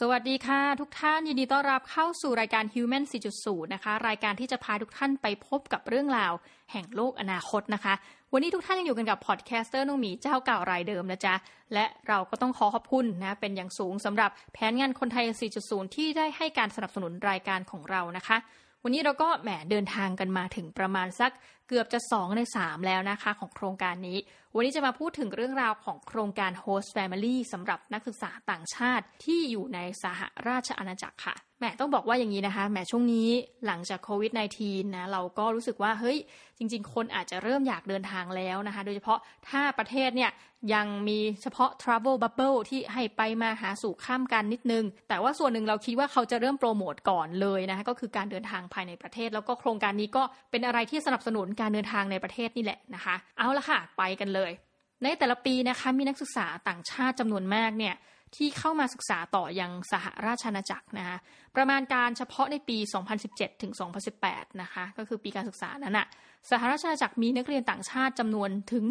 สวัสดีค่ะ ทุกท่านยินดีต้อนรับเข้าสู่รายการ Human 4.0 นะคะ รายการที่จะพาทุกท่านไปพบกับเรื่องราว แห่งโลกอนาคตนะคะ วันนี้ทุกท่านยังอยู่กันกับ podcaster น้องหมีเจ้าเก่ารายเดิมนะจ๊ะ และเราก็ต้องขอขอบคุณนะ เป็นอย่างสูงสำหรับแผนงานคนไทย 4.0 ที่ได้ให้การสนับสนุนรายการของเรานะคะ วันนี้เราก็แหมเดินทางกันมาถึงประมาณสักเกือบจะ 2 ใน 3 แล้วนะคะของโครงการนี้ วันนี้จะมาพูดถึงเรื่องราวของโครงการ Host Family สำหรับนักศึกษาต่างชาติที่อยู่ในสหราชอาณาจักรค่ะ มต้องบอกว่าอย่างนี้นะคะแหมช่วงนี้หลังจากโควิด -19 นะเราก็รู้สึกว่าเฮ้ยจริง ๆ คนอาจจะเริ่มอยากเดินทางแล้วนะคะ โดยเฉพาะถ้าประเทศเนี่ยยังมีเฉพาะ travel bubble ที่ให้ไปมาหาสู่ข้ามกันนิดนึง แต่ว่าส่วนหนึ่งเราคิดว่าเขาจะเริ่มโปรโมทก่อนเลยนะคะก็คือการเดินทางภายในประเทศ แล้วก็โครงการนี้ก็เป็นอะไรที่สนับสนุนการเดินทางในประเทศนี่แหละนะคะ เอาละค่ะ ไปกันเลย ในแต่ละปีนะคะมีนักศึกษาต่างชาติจำนวนมากเนี่ย ที่เข้ามาศึกษาต่อยังสหราชอาณาจักรนะคะประมาณการเฉพาะในปี 2017 ถึง 2018 นะคะก็คือปีการศึกษานั้นอะสหราชอาณาจักรมีนักเรียนต่างชาติจำนวนถึง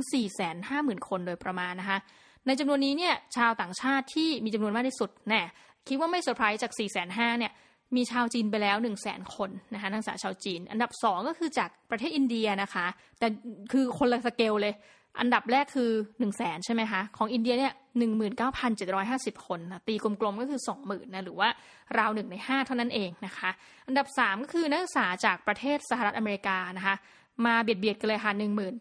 450,000 คนโดยประมาณนะคะในจำนวนนี้เนี่ยชาวต่างชาติที่มีจำนวนมากที่สุดแน่คิดว่าไม่เซอร์ไพรส์จาก 450,000เนี่ย มีชาวจีนไปแล้ว1 0 0 0 0 0คนนะคะนักศึกษาชาวจีน อันดับ 2 ก็คือจากประเทศอินเดียนะคะ แต่คือคนละสเกลเลย อันดับแรกคือ 1 0 0 0 0แสนใช่ไหมคะ ของอินเดียเนี่ย19,750คนนะตีกลมๆก็คือ20,000นะหรือว่าราวหนึ่งใน5เท่านั้นเองนะคะ อันดับ3ก็คือนักศึกษาจากประเทศสหรัฐอเมริกานะคะ มาเบียดเบียดกันเลยค่ะ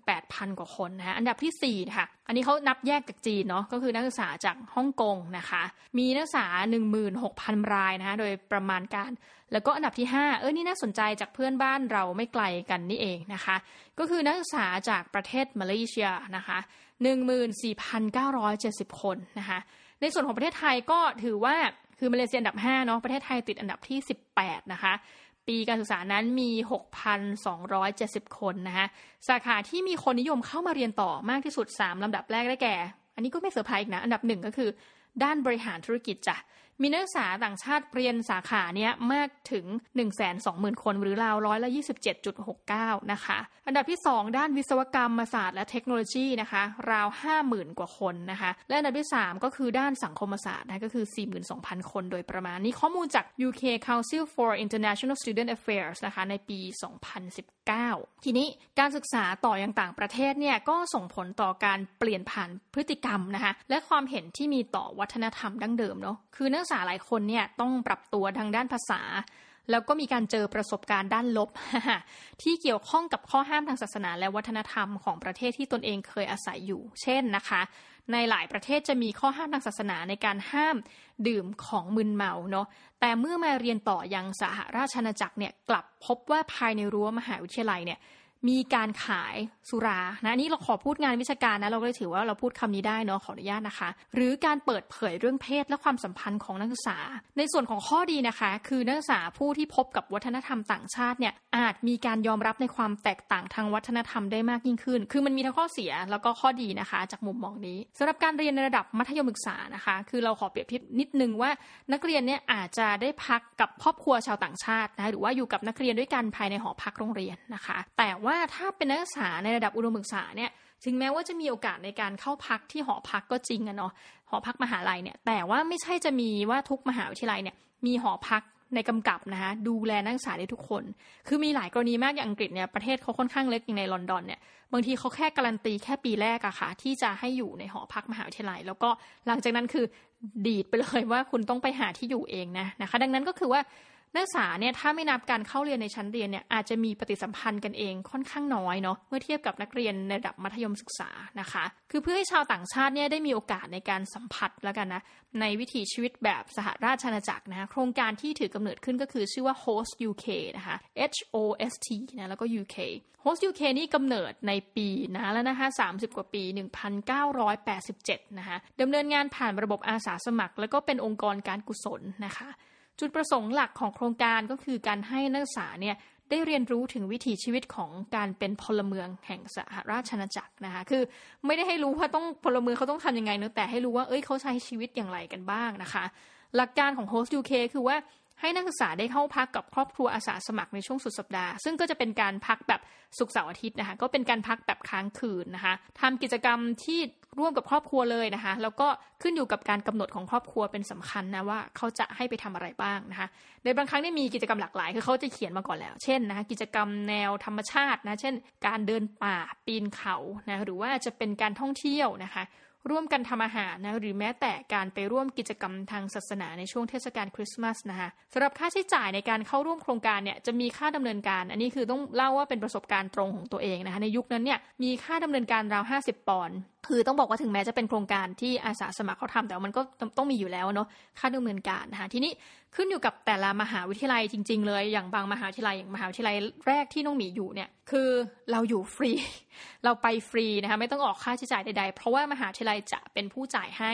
18,000กว่าคนนะคะอันดับที่4ค่ะ อันนี้เขานับแยกจากจีนเนาะก็คือนักศึกษาจากฮ่องกงนะคะ มีนักศึกษา16,000รายนะคะโดยประมาณการ แล้วก็อันดับที่5เออนี่น่าสนใจจากเพื่อนบ้านเราไม่ไกลกันนี่เองนะคะ ก็คือนักศึกษาจากประเทศมาเลเซียนะคะ14,970คนนะคะในส่วนของประเทศไทยก็ถือว่าคือมาเลเซียอันดับ5เนาะประเทศไทยติดอันดับที่ 18 นะคะ ปีการศึกษานั้นมี 6,270 คนนะคะสาขาที่มีคนนิยมเข้ามาเรียนต่อมากที่สุด 3ลำดับแรกได้แก่ อันนี้ก็ไม่เซอร์ไพรส์นะ อันดับหนึ่งก็คือ ด้านบริหารธุรกิจจ้ะมีนักศึกษาต่างชาติเรียนสาขาเนี้ยมากถึง 120,000 คนหรือราวร้อยละ27.69 นะคะ อันดับที่ 2 ด้านวิศวกรรมศาสตร์และเทคโนโลยีนะคะ ราว 50,000 กว่าคนนะคะ และอันดับที่ 3 ก็คือด้านสังคมศาสตร์นะก็คือ 42,000 คนโดยประมาณนี้ข้อมูลจาก UK Council for International Student Affairs นะคะในปี 2019 ทีนี้การศึกษาต่ออยังต่างประเทศเนี่ยก็ส่งผลต่อการเปลี่ยนผ่านพฤติกรรมนะคะและความเห็นที่มีต่อวัฒนธรรมดั้งเดิมเนาะคือนักศึกษาหลายคนเนี่ยต้องปรับตัวทางด้านภาษา แล้วก็มีการเจอประสบการณ์ด้านลบ ที่เกี่ยวข้องกับข้อห้ามทางศาสนาและวัฒนธรรมของประเทศที่ตนเองเคยอาศัยอยู่ เช่นนะคะ ในหลายประเทศจะมีข้อห้ามทางศาสนาในการห้ามดื่มของมึนเมาเนาะแต่เมื่อมาเรียนต่อยังสหราชอาณาจักรเนี่ยกลับพบว่าภายในรั้วมหาวิทยาลัยเนี่ย มีการขายสุรานะนี่เราขอพูดงานวิชาการนะเราก็เลยถือว่าเราพูดคำนี้ได้เนาะขออนุญาตนะคะ หรือการเปิดเผยเรื่องเพศและความสัมพันธ์ของนักศึกษา ในส่วนของข้อดีนะคะ คือนักศึกษาผู้ที่พบกับวัฒนธรรมต่างชาติเนี่ยอาจมีการยอมรับในความแตกต่างทางวัฒนธรรมได้มากยิ่งขึ้น คือมันมีทั้งข้อเสียแล้วก็ข้อดีนะคะ จากมุมมองนี้สำหรับการเรียนในระดับมัธยมศึกษานะคะ คือเราขอเปรียบเทียบนิดนึงว่านักเรียนเนี่ยอาจจะได้พักกับครอบครัวชาวต่างชาตินะหรือว่าอยู่กับนักเรียนด้วยกันภายในหอพักโรงเรียนนะคะ แต่ว่าถ้าเป็นนักศึกษาในระดับอุดมศึกษาเนี่ยถึงแม้ว่าจะมีโอกาสในการเข้าพักที่หอพักก็จริงอะเนาะหอพักมหาลัยเนี่ย แต่ว่าไม่ใช่จะมีว่าทุกมหาวิทยาลัยเนี่ยมีหอพักในกำกับนะคะดูแลนักศึกษาได้ทุกคน คือมีหลายกรณีมากอย่างอังกฤษเนี่ยประเทศเขาค่อนข้างเล็กอย่างในลอนดอนเนี่ยบางทีเขาแค่การันตีแค่ปีแรกอะค่ะ ที่จะให้อยู่ในหอพักมหาวิทยาลัย แล้วก็หลังจากนั้นคือดีดไปเลยว่าคุณต้องไปหาที่อยู่เองนะนะคะ ดังนั้นก็คือว่า นักศึกษาเนี่ยถ้าไม่นับการเข้าเรียนในชั้นเรียนเนี่ยอาจจะมีปฏิสัมพันธ์กันเองค่อนข้างน้อยเนาะเมื่อเทียบกับนักเรียนในระดับมัธยมศึกษานะคะ คือเพื่อให้ชาวต่างชาติเนี่ยได้มีโอกาสในการสัมผัสแล้วกันนะในวิถีชีวิตแบบสหราชอาณาจักรนะคะโครงการที่ถือกำเนิดขึ้นก็คือชื่อว่า Host UK นะคะ H O S T นะแล้วก็ UK Host UK นี่กำเนิดในปีนะแล้วนะคะ30 กว่าปี 1987 นะคะดำเนินงานผ่านระบบอาสาสมัคร แล้วก็เป็นองค์กรการกุศลนะคะ จุดประสงค์หลักของโครงการก็คือการให้นักศึกษาเนี่ยได้เรียนรู้ถึงวิถีชีวิตของการเป็นพลเมืองแห่งสหราชอาณาจักรนะคะ คือไม่ได้ให้รู้ว่าต้องพลเมืองเขาต้องทำยังไงเนะแต่ให้รู้ว่าเอ้ยเขาใช้ชีวิตอย่างไรกันบ้างนะคะ หลักการของ Host UK คือว่า ให้นักศึกษาได้เข้าพักกับครอบครัวอาสาสมัครในช่วงสุดสัปดาห์ซึ่งก็จะเป็นการพักแบบศุกเสาร์อาทิตย์นะคะก็เป็นการพักแบบค้างคืนนะคะทำกิจกรรมที่ร่วมกับครอบครัวเลยนะคะแล้วก็ขึ้นอยู่กับการกำหนดของครอบครัวเป็นสำคัญนะว่าเขาจะให้ไปทำอะไรบ้างนะคะโดยบางครั้งได้มีกิจกรรมหลากหลายคือเขาจะเขียนมาก่อนแล้ว เช่นนะคะกิจกรรมแนวธรรมชาตินะเช่น การเดินป่าปีนเขานะหรือว่าจะเป็นการท่องเที่ยวนะคะ ร่วมกันทำอาหารนะหรือแม้แต่การไปร่วมกิจกรรมทางศาสนาในช่วงเทศกาลคริสต์มาสนะคะสำหรับค่าใช้จ่ายในการเข้าร่วมโครงการเนี่ยจะมีค่าดำเนินการ อันนี้คือต้องเล่าว่าเป็นประสบการณ์ตรงของตัวเองนะคะในยุคนั้นเนี่ยมีค่าดำเนินการราว 50 ปอนด์คือต้องบอกว่าถึงแม้จะเป็นโครงการที่อาสาสมัครเขาทำแต่มันก็ต้องมีอยู่แล้วเนาะค่าดำเนินการนะคะทีนี้ขึ้นอยู่กับแต่ละมหาวิทยาลัยจริง ๆ เลย อย่างบางมหาวิทยาลัยอย่างมหาวิทยาลัยแรกที่น้องหมีอยู่เนี่ยคือเราอยู่ฟรี เราไปฟรีนะคะไม่ต้องออกค่าใช้จ่ายใด ๆ เพราะว่ามหาวิทยาลัยจะเป็นผู้จ่ายให้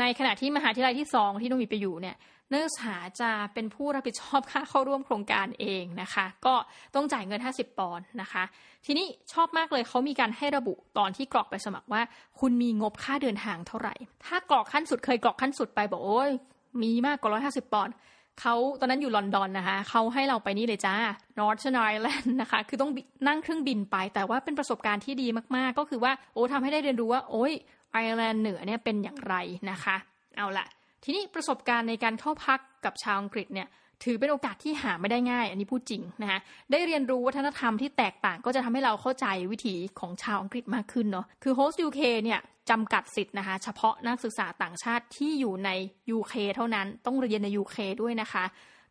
ในขณะที่มหาวิทยาลัยที่สองที่น้องหมีไปอยู่เนี่ย นักศึกษาจะเป็นผู้รับผิดชอบค่าเข้าร่วมโครงการเองนะคะ ก็ต้องจ่ายเงิน 50 ปอนด์นะคะ ทีนี้ชอบมากเลยเขามีการให้ระบุตอนที่กรอกไปสมัครว่า คุณมีงบค่าเดินทางเท่าไหร่ ถ้ากรอกขั้นสุดเคยกรอกขั้นสุดไปบอกโอ้ยมีมากกว่า150ปอนด์เขาตอนนั้นอยู่ลอนดอนนะคะเขาให้เราไปนี่เลยจ้า Northern Ireland นะคะ คือต้องนั่งเครื่องบินไป แต่ว่าเป็นประสบการณ์ที่ดีมากๆ ก็คือว่าโอ้ทำให้ได้เรียนรู้ว่า โอ้ยไอร์แลนด์เหนือเนี่ยเป็นอย่างไรนะคะ เอาละ ทีนี้ประสบการณ์ในการเข้าพักกับชาวอังกฤษเนี่ยถือเป็นโอกาสที่หาไม่ได้ง่าย อันนี้พูดจริงนะคะได้เรียนรู้วัฒนธรรมที่แตกต่างก็จะทำให้เราเข้าใจวิถีของชาวอังกฤษมากขึ้นเนาะคือ Host UK เนี่ยจำกัดสิทธิ์นะคะ เฉพาะนักศึกษาต่างชาติที่อยู่ใน UK เท่านั้นต้องเรียนใน UK ด้วยนะคะ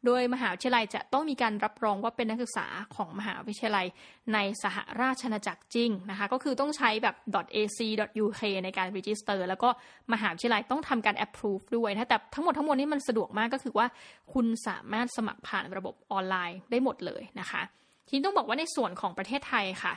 โดยมหาวิทยาลัยจะต้องมีการรับรองว่าเป็นนักศึกษาของมหาวิทยาลัยในสหราชอาณาจักรจริงนะคะ ก็คือต้องใช้แบบ .ac.uk ในการ register แล้วก็มหาวิทยาลัยต้องทำการ approve ด้วยนะแต่ทั้งหมดทั้งมวลนี้มันสะดวกมากก็คือว่า คุณสามารถสมัครผ่านระบบออนไลน์ได้หมดเลยนะคะ ทีนี้ต้องบอกว่าในส่วนของประเทศไทยค่ะ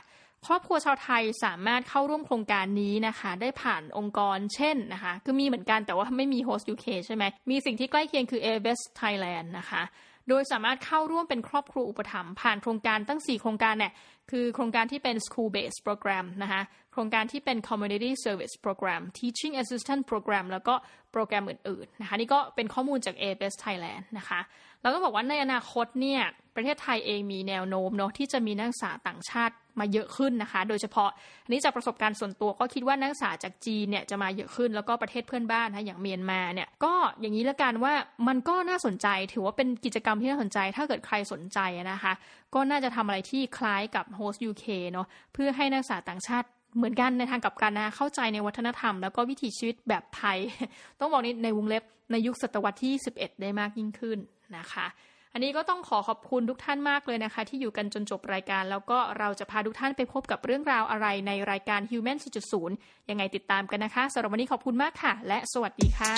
ครอบครัวชาวไทยสามารถเข้าร่วมโครงการนี้นะคะ ได้ผ่านองค์กรเช่นนะคะ คือมีเหมือนกันแต่ว่าไม่มี Host UK ใช่ไหมมีสิ่งที่ใกล้เคียงคือ a b e s Thailand นะคะโดยสามารถเข้าร่วมเป็นครอบครัวอุปถัมภ์ผ่านโครงการตั้ง 4 โครงการเนี่ยคือโครงการที่เป็น school based program นะคะโครงการที่เป็น community service program teaching assistant program แล้วก็โปรแกรมอื่นๆนะคะนี่ก็เป็นข้อมูลจาก a b s Thailand นะคะ แล้วก็บอกว่าในอนาคตเนี่ย ประเทศไทยเองมีแนวโน้มเนาะที่จะมีนักศึกษาต่างชาติมาเยอะขึ้นนะคะ โดยเฉพาะอันนี้จากประสบการณ์ส่วนตัวก็คิดว่านักศึกษาจากจีนเนี่ยจะมาเยอะขึ้นแล้วก็ประเทศเพื่อนบ้านนะอย่างเมียนมาเนี่ยก็อย่างนี้ละกันว่ามันก็น่าสนใจถือว่าเป็นกิจกรรมที่น่าสนใจ ถ้าเกิดใครสนใจนะคะ ก็น่าจะทำอะไรที่คล้ายกับ Host UK เนาะเพื่อให้นักศึกษาต่างชาติเหมือนกันในทางกับการนะเข้าใจในวัฒนธรรม แล้วก็วิถีชีวิตแบบไทย ต้องบอกนี้ในวงเล็บในยุคศตวรรษที่21ได้มากยิ่งขึ้นนะคะ อันนี้ก็ต้องขอขอบคุณทุกท่านมากเลยนะคะ ที่อยู่กันจนจบรายการ แล้วก็เราจะพาทุกท่านไปพบกับเรื่องราวอะไรในรายการ Human 4.0 ยังไงติดตามกันนะคะสำหรับวันนี้ขอบคุณมากค่ะ และสวัสดีค่ะ